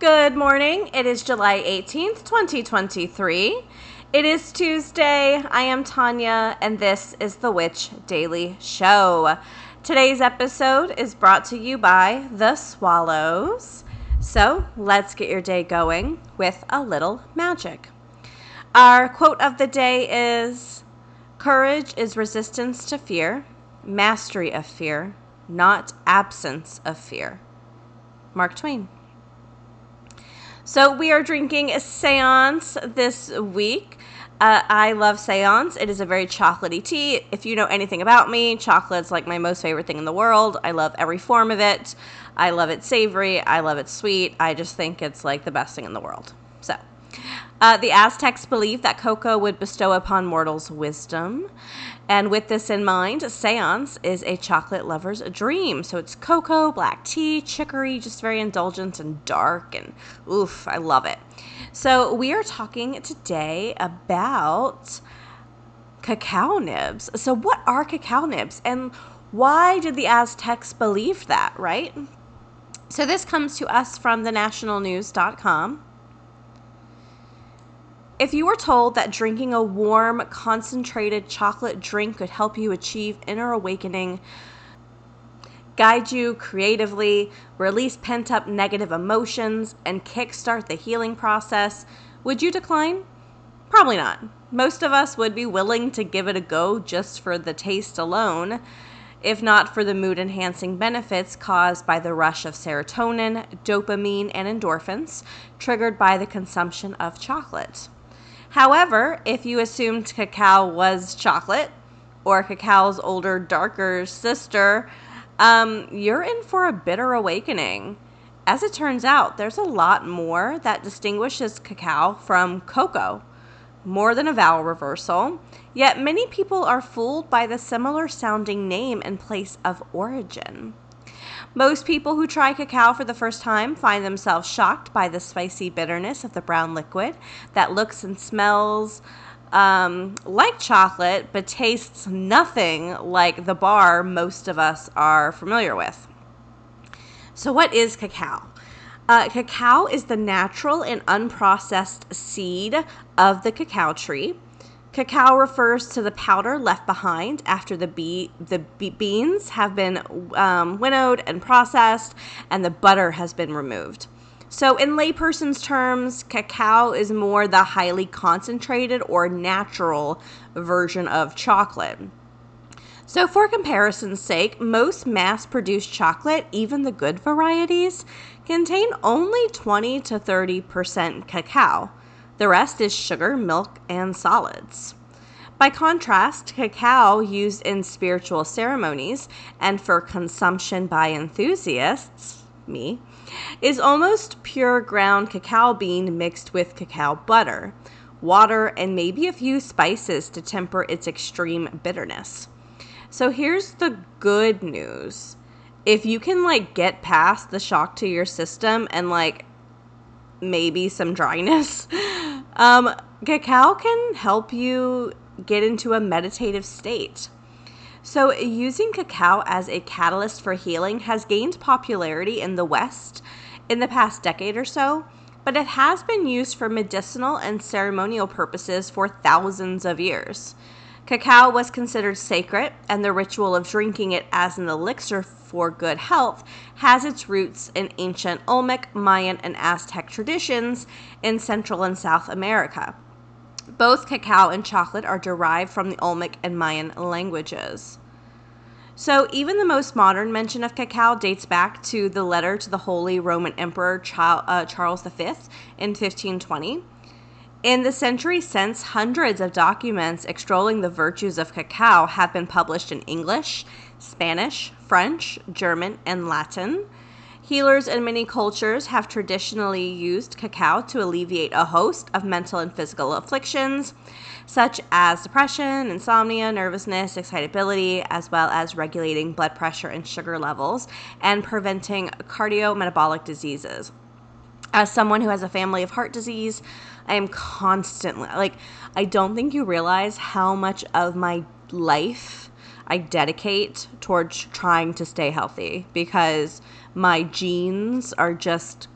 Good morning. It is July 18th, 2023. It is Tuesday. I am Tonya, and this is the Witch Daily Show. Today's episode is brought to you by The Swallows. So let's get your day going with a little magic. Our quote of the day is Courage is resistance to fear, mastery of fear, not absence of fear. Mark Twain. So we are drinking a seance this week. Uh, I love seance. It is a very chocolatey tea. If you know anything about me, chocolate's like my most favorite thing in the world. I love every form of it. I love it savory. I love it sweet. I just think it's like the best thing in the world. So, uh, the Aztecs believed that cocoa would bestow upon mortals wisdom. And with this in mind, seance is a chocolate lover's dream. So it's cocoa, black tea, chicory, just very indulgent and dark. And oof, I love it. So we are talking today about cacao nibs. So, what are cacao nibs? And why did the Aztecs believe that, right? So, this comes to us from thenationalnews.com. If you were told that drinking a warm, concentrated chocolate drink could help you achieve inner awakening, guide you creatively, release pent up negative emotions, and kickstart the healing process, would you decline? Probably not. Most of us would be willing to give it a go just for the taste alone, if not for the mood enhancing benefits caused by the rush of serotonin, dopamine, and endorphins triggered by the consumption of chocolate. However, if you assumed cacao was chocolate, or cacao's older, darker sister, um, you're in for a bitter awakening. As it turns out, there's a lot more that distinguishes cacao from cocoa, more than a vowel reversal. Yet many people are fooled by the similar sounding name and place of origin. Most people who try cacao for the first time find themselves shocked by the spicy bitterness of the brown liquid that looks and smells um, like chocolate but tastes nothing like the bar most of us are familiar with. So, what is cacao? Uh, cacao is the natural and unprocessed seed of the cacao tree. Cacao refers to the powder left behind after the bee, the beans have been um, winnowed and processed, and the butter has been removed. So, in layperson's terms, cacao is more the highly concentrated or natural version of chocolate. So, for comparison's sake, most mass produced chocolate, even the good varieties, contain only 20 to 30% cacao. The rest is sugar, milk, and solids. By contrast, cacao used in spiritual ceremonies and for consumption by enthusiasts, me, is almost pure ground cacao bean mixed with cacao butter, water, and maybe a few spices to temper its extreme bitterness. So here's the good news. If you can like get past the shock to your system and like maybe some dryness, um, cacao can help you get into a meditative state. So, using cacao as a catalyst for healing has gained popularity in the West in the past decade or so, but it has been used for medicinal and ceremonial purposes for thousands of years. Cacao was considered sacred, and the ritual of drinking it as an elixir for good health has its roots in ancient Olmec, Mayan, and Aztec traditions in Central and South America. Both cacao and chocolate are derived from the Olmec and Mayan languages. So, even the most modern mention of cacao dates back to the letter to the Holy Roman Emperor uh, Charles V in 1520. In the century since, hundreds of documents extolling the virtues of cacao have been published in English, Spanish, French, German, and Latin. Healers in many cultures have traditionally used cacao to alleviate a host of mental and physical afflictions, such as depression, insomnia, nervousness, excitability, as well as regulating blood pressure and sugar levels and preventing cardiometabolic diseases. As someone who has a family of heart disease, I am constantly like, I don't think you realize how much of my life I dedicate towards trying to stay healthy because my genes are just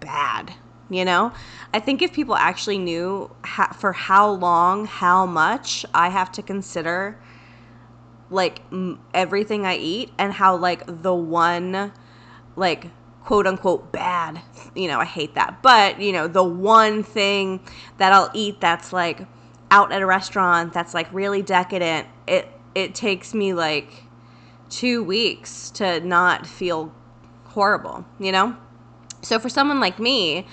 bad. You know, I think if people actually knew ha- for how long, how much I have to consider like m- everything I eat and how like the one like quote unquote bad, you know, I hate that. But, you know, the one thing that I'll eat that's like out at a restaurant that's like really decadent, it it takes me like 2 weeks to not feel horrible, you know? So for someone like me,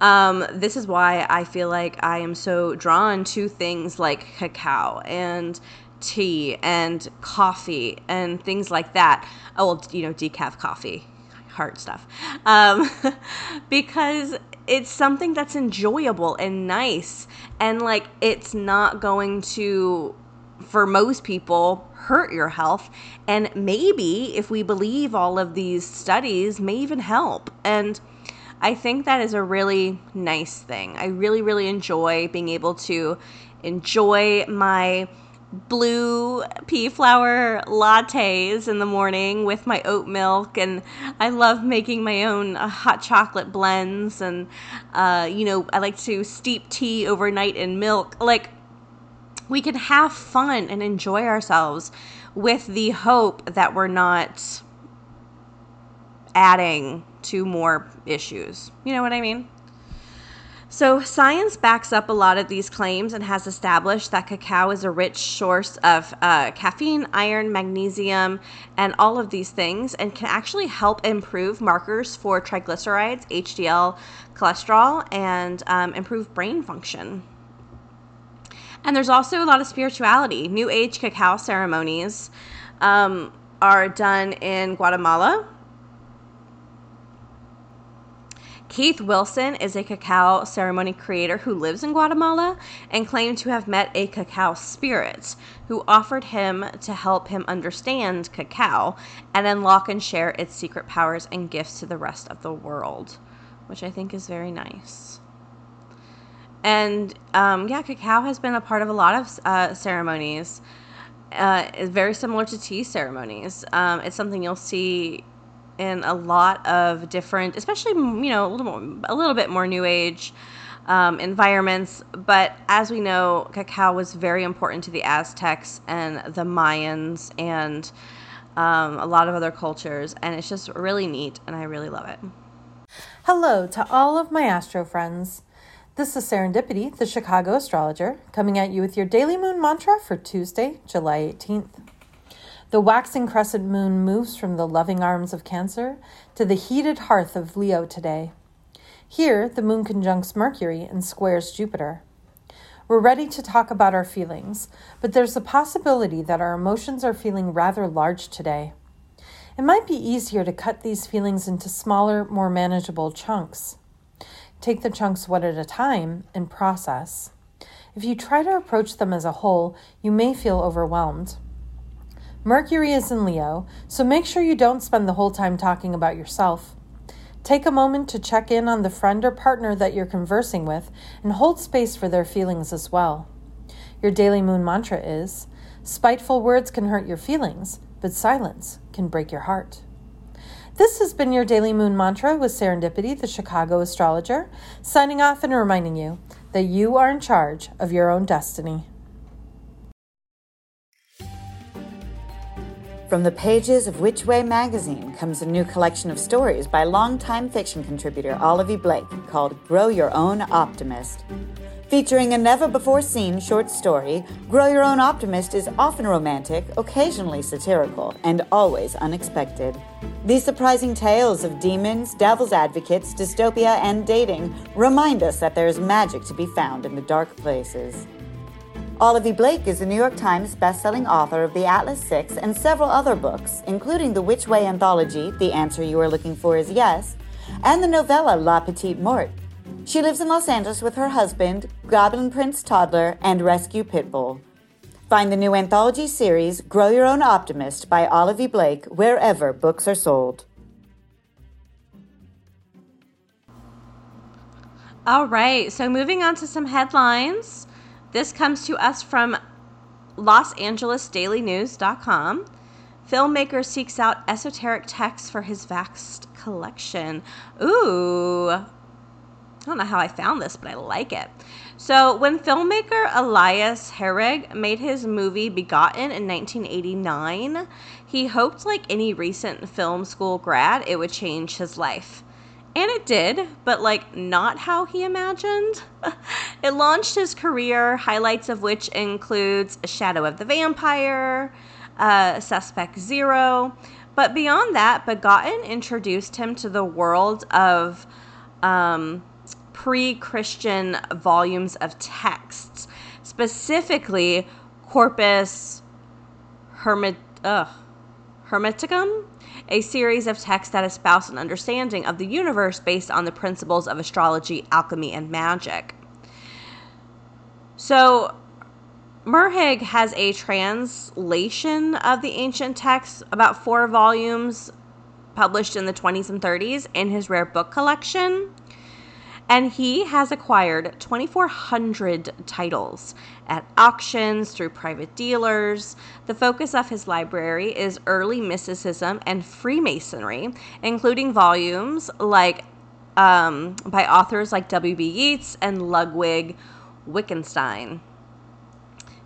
um, this is why I feel like I am so drawn to things like cacao and tea and coffee and things like that. Oh, well, you know, decaf coffee, heart stuff. Um, because it's something that's enjoyable and nice. And like, it's not going to, for most people, hurt your health. And maybe, if we believe all of these studies, may even help. And I think that is a really nice thing. I really, really enjoy being able to enjoy my blue pea flower lattes in the morning with my oat milk and i love making my own uh, hot chocolate blends and uh, you know i like to steep tea overnight in milk. Like we can have fun and enjoy ourselves with the hope that we're not adding to more issues. You know what i mean so, science backs up a lot of these claims and has established that cacao is a rich source of uh, caffeine, iron, magnesium, and all of these things, and can actually help improve markers for triglycerides, HDL cholesterol, and um, improve brain function. And there's also a lot of spirituality. New Age cacao ceremonies um, are done in Guatemala, Keith Wilson is a cacao ceremony creator who lives in Guatemala and claimed to have met a cacao spirit who offered him to help him understand cacao and unlock and share its secret powers and gifts to the rest of the world, which I think is very nice. And um, yeah, cacao has been a part of a lot of uh, ceremonies. Uh, it's very similar to tea ceremonies. Um, it's something you'll see in a lot of different, especially you know a little more, a little bit more new age um, environments. But as we know, cacao was very important to the Aztecs and the Mayans and um, a lot of other cultures, and it's just really neat, and I really love it. Hello to all of my astro friends. This is Serendipity, the Chicago astrologer, coming at you with your daily moon mantra for Tuesday, July 18th. The waxing crescent moon moves from the loving arms of Cancer to the heated hearth of Leo today. Here, the moon conjuncts Mercury and squares Jupiter. We're ready to talk about our feelings, but there's a possibility that our emotions are feeling rather large today. It might be easier to cut these feelings into smaller, more manageable chunks. Take the chunks one at a time and process. If you try to approach them as a whole, you may feel overwhelmed. Mercury is in Leo, so make sure you don't spend the whole time talking about yourself. Take a moment to check in on the friend or partner that you're conversing with and hold space for their feelings as well. Your daily moon mantra is Spiteful words can hurt your feelings, but silence can break your heart. This has been your daily moon mantra with Serendipity, the Chicago astrologer, signing off and reminding you that you are in charge of your own destiny. From the pages of Witch Way magazine comes a new collection of stories by longtime fiction contributor Olivia Blake called Grow Your Own Optimist. Featuring a never before seen short story, Grow Your Own Optimist is often romantic, occasionally satirical, and always unexpected. These surprising tales of demons, devil's advocates, dystopia, and dating remind us that there is magic to be found in the dark places. Olivia Blake is the New York Times bestselling author of The Atlas Six and several other books, including the Witch Way anthology, The Answer You Are Looking For Is Yes, and the novella La Petite Mort. She lives in Los Angeles with her husband, Goblin Prince Toddler, and Rescue Pitbull. Find the new anthology series, Grow Your Own Optimist by Olivia Blake, wherever books are sold. All right, so moving on to some headlines. This comes to us from LosAngelesDailyNews.com. Filmmaker seeks out esoteric texts for his vast collection. Ooh, I don't know how I found this, but I like it. So, when filmmaker Elias Merhige made his movie Begotten in 1989, he hoped, like any recent film school grad, it would change his life. And it did, but like not how he imagined. it launched his career, highlights of which includes Shadow of the Vampire, uh, Suspect Zero. But beyond that, Begotten introduced him to the world of um, pre Christian volumes of texts, specifically Corpus Hermit. uh, Hermeticum, a series of texts that espouse an understanding of the universe based on the principles of astrology, alchemy, and magic. So, Merhige has a translation of the ancient texts, about four volumes published in the 20s and 30s, in his rare book collection and he has acquired 2,400 titles at auctions through private dealers. The focus of his library is early mysticism and Freemasonry, including volumes like um, by authors like W.B. Yeats and Ludwig Wittgenstein.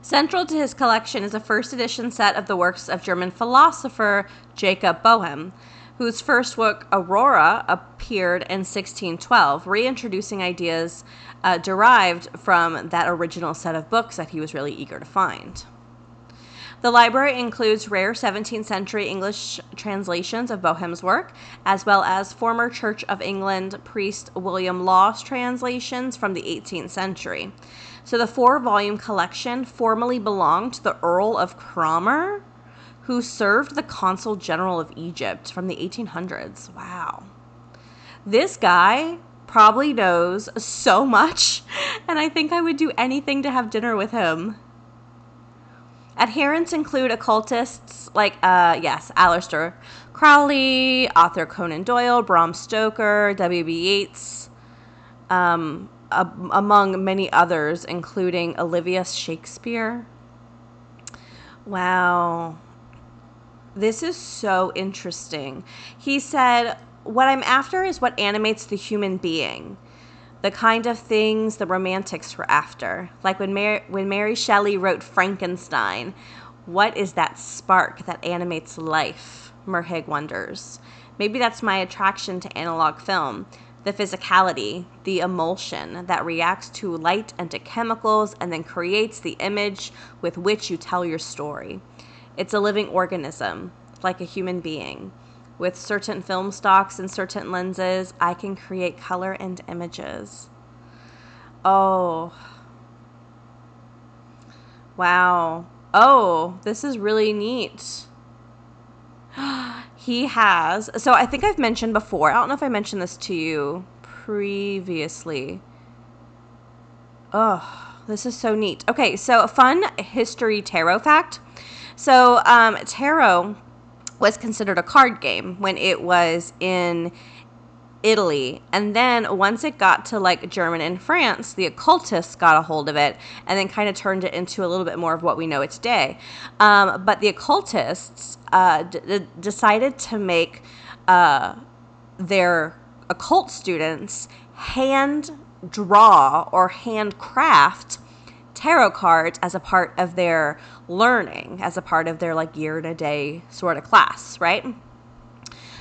Central to his collection is a first edition set of the works of German philosopher Jacob Boehme whose first work, Aurora, appeared in 1612, reintroducing ideas uh, derived from that original set of books that he was really eager to find. The library includes rare 17th century English translations of Boehme's work, as well as former Church of England priest William Law's translations from the 18th century. So the four volume collection formerly belonged to the Earl of Cromer, who served the consul general of Egypt from the 1800s. Wow. This guy probably knows so much, and I think I would do anything to have dinner with him. Adherents include occultists like, uh, yes, Aleister Crowley, author Conan Doyle, Bram Stoker, W.B. Yeats, um, a- among many others, including Olivia Shakespeare. Wow. This is so interesting. He said, What I'm after is what animates the human being, the kind of things the romantics were after. Like when Mary, when Mary Shelley wrote Frankenstein, what is that spark that animates life? Merhige wonders. Maybe that's my attraction to analog film the physicality, the emulsion that reacts to light and to chemicals and then creates the image with which you tell your story. It's a living organism, like a human being. With certain film stocks and certain lenses, I can create color and images. Oh. Wow. Oh, this is really neat. he has. So I think I've mentioned before. I don't know if I mentioned this to you previously. Oh, this is so neat. Okay, so a fun history tarot fact. So, um, tarot was considered a card game when it was in Italy. And then once it got to like German and France, the occultists got a hold of it and then kind of turned it into a little bit more of what we know it today. Um, but the occultists uh, d- decided to make uh, their occult students hand draw or handcraft tarot cards as a part of their learning, as a part of their like year and a day sort of class, right?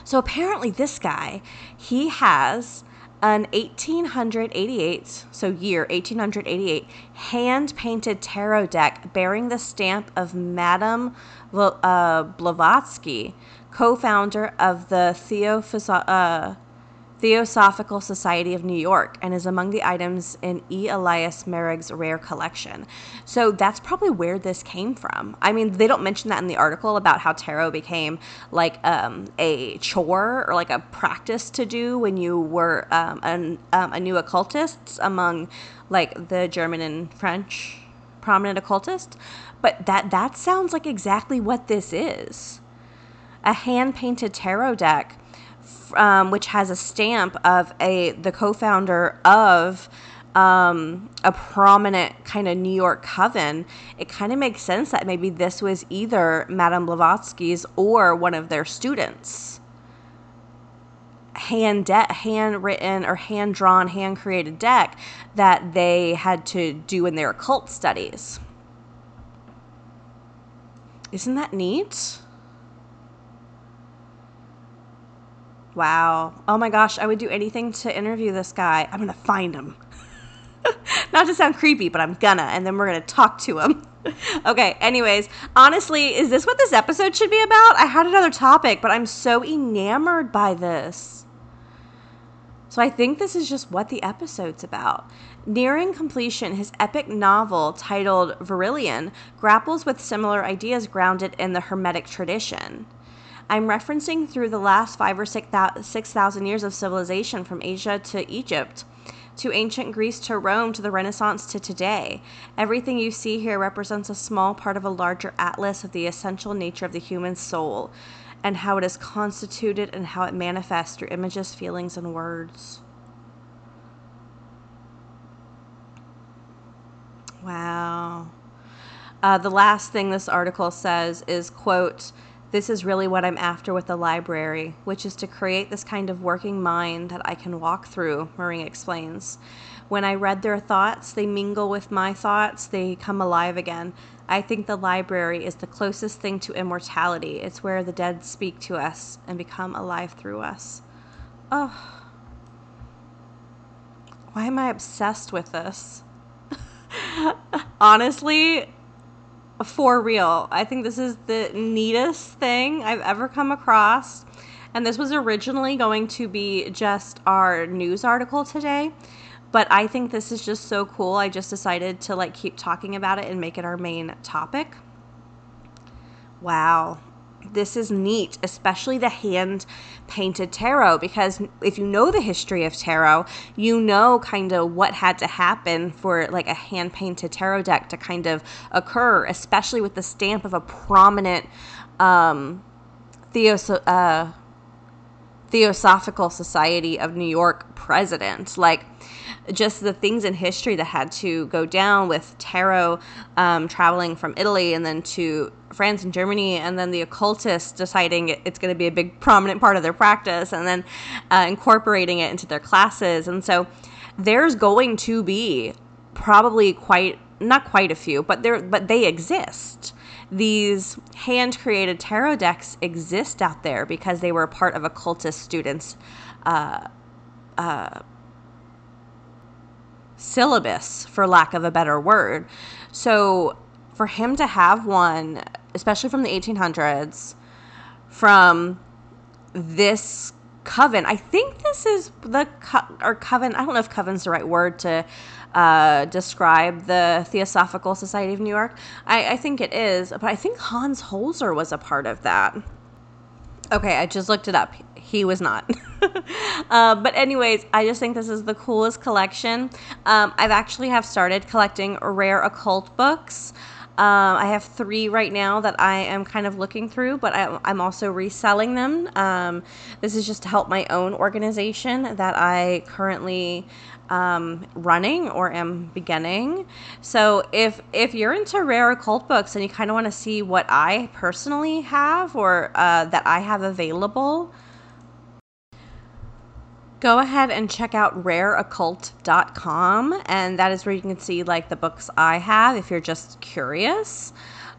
So apparently, this guy, he has an 1888, so year 1888, hand painted tarot deck bearing the stamp of Madame uh, Blavatsky, co founder of the Theophys- uh, Theosophical Society of New York and is among the items in E. Elias Merhige's rare collection. So that's probably where this came from. I mean, they don't mention that in the article about how tarot became like um, a chore or like a practice to do when you were um, an, um, a new occultist among like the German and French prominent occultists. But that that sounds like exactly what this is. A hand painted tarot deck um, which has a stamp of a the co-founder of um, a prominent kind of New York coven, it kind of makes sense that maybe this was either Madame Blavatsky's or one of their students. Hand de- handwritten or hand drawn, hand created deck that they had to do in their occult studies. Isn't that neat? Wow. Oh my gosh, I would do anything to interview this guy. I'm going to find him. Not to sound creepy, but I'm gonna, and then we're gonna talk to him. okay, anyways, honestly, is this what this episode should be about? I had another topic, but I'm so enamored by this. So I think this is just what the episode's about. Nearing completion, his epic novel titled Virillion grapples with similar ideas grounded in the Hermetic tradition. I'm referencing through the last five or six thousand years of civilization from Asia to Egypt, to ancient Greece to Rome to the Renaissance to today. Everything you see here represents a small part of a larger atlas of the essential nature of the human soul and how it is constituted and how it manifests through images, feelings, and words. Wow. Uh, the last thing this article says is, quote, this is really what I'm after with the library, which is to create this kind of working mind that I can walk through, Murray explains. When I read their thoughts, they mingle with my thoughts, they come alive again. I think the library is the closest thing to immortality. It's where the dead speak to us and become alive through us. Oh. Why am I obsessed with this? Honestly, for real. I think this is the neatest thing I've ever come across. And this was originally going to be just our news article today. But I think this is just so cool. I just decided to like keep talking about it and make it our main topic. Wow this is neat, especially the hand painted tarot, because if you know the history of tarot, you know kind of what had to happen for like a hand painted tarot deck to kind of occur, especially with the stamp of a prominent um, Theos- uh, Theosophical Society of New York president. Like, just the things in history that had to go down with tarot um, traveling from Italy and then to France and Germany, and then the occultists deciding it's going to be a big prominent part of their practice, and then uh, incorporating it into their classes. And so there's going to be probably quite not quite a few, but there but they exist. These hand created tarot decks exist out there because they were part of occultist students' uh, uh, syllabus, for lack of a better word. So for him to have one, especially from the 1800s, from this coven, I think this is the co- or coven. I don't know if coven's the right word to uh, describe the Theosophical Society of New York. I, I think it is, but I think Hans Holzer was a part of that. Okay, I just looked it up. He was not. uh, but anyways, I just think this is the coolest collection. Um, I've actually have started collecting rare occult books. Um, I have three right now that I am kind of looking through, but I, am also reselling them. Um, this is just to help my own organization that I currently um, running or am beginning. So if if you're into rare occult books and you kind of want to see what I personally have or uh, that I have available, go ahead and check out rareoccult.com and that is where you can see like the books i have if you're just curious.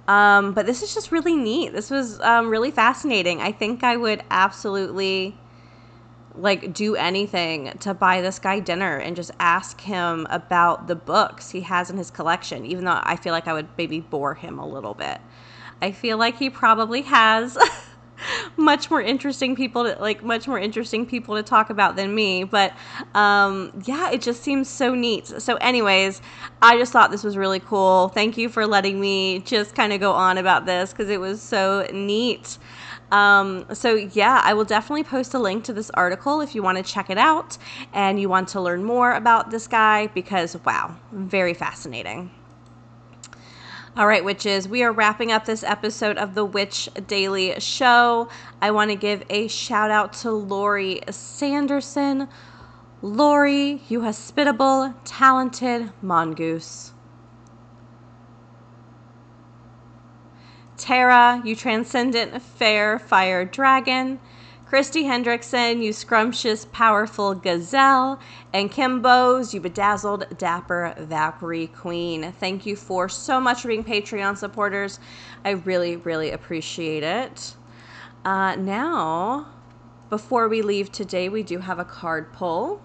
Um, but this is just really neat. This was um, really fascinating. I think i would absolutely like do anything to buy this guy dinner and just ask him about the books he has in his collection even though i feel like i would maybe bore him a little bit. I feel like he probably has much more interesting people to like much more interesting people to talk about than me but um, yeah it just seems so neat. So anyways i just thought this was really cool. Thank you for letting me just kind of go on about this because it was so neat. Um, so yeah i will definitely post a link to this article if you want to check it out and you want to learn more about this guy because wow very fascinating all right, witches, we are wrapping up this episode of the Witch Daily Show. I want to give a shout out to Lori Sanderson. Lori, you hospitable, talented mongoose. Tara, you transcendent, fair fire dragon. Christy Hendrickson, you scrumptious, powerful gazelle, and Kim Bowes, you bedazzled, dapper Valkyrie queen. Thank you for so much for being Patreon supporters. I really, really appreciate it. Uh, now, before we leave today, we do have a card pull.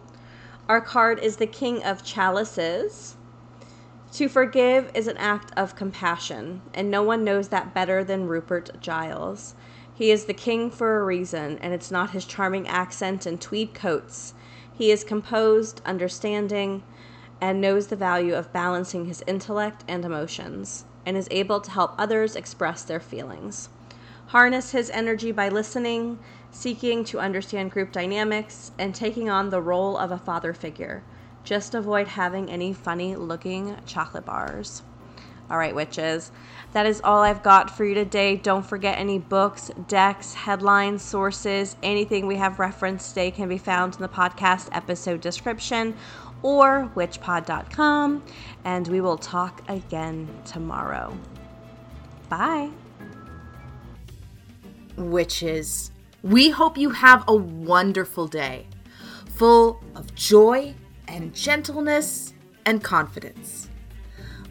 Our card is the King of Chalices. To forgive is an act of compassion, and no one knows that better than Rupert Giles. He is the king for a reason, and it's not his charming accent and tweed coats. He is composed, understanding, and knows the value of balancing his intellect and emotions, and is able to help others express their feelings. Harness his energy by listening, seeking to understand group dynamics, and taking on the role of a father figure. Just avoid having any funny looking chocolate bars. All right, witches. That is all I've got for you today. Don't forget any books, decks, headlines, sources, anything we have referenced today can be found in the podcast episode description or witchpod.com. And we will talk again tomorrow. Bye. Witches, we hope you have a wonderful day full of joy and gentleness and confidence.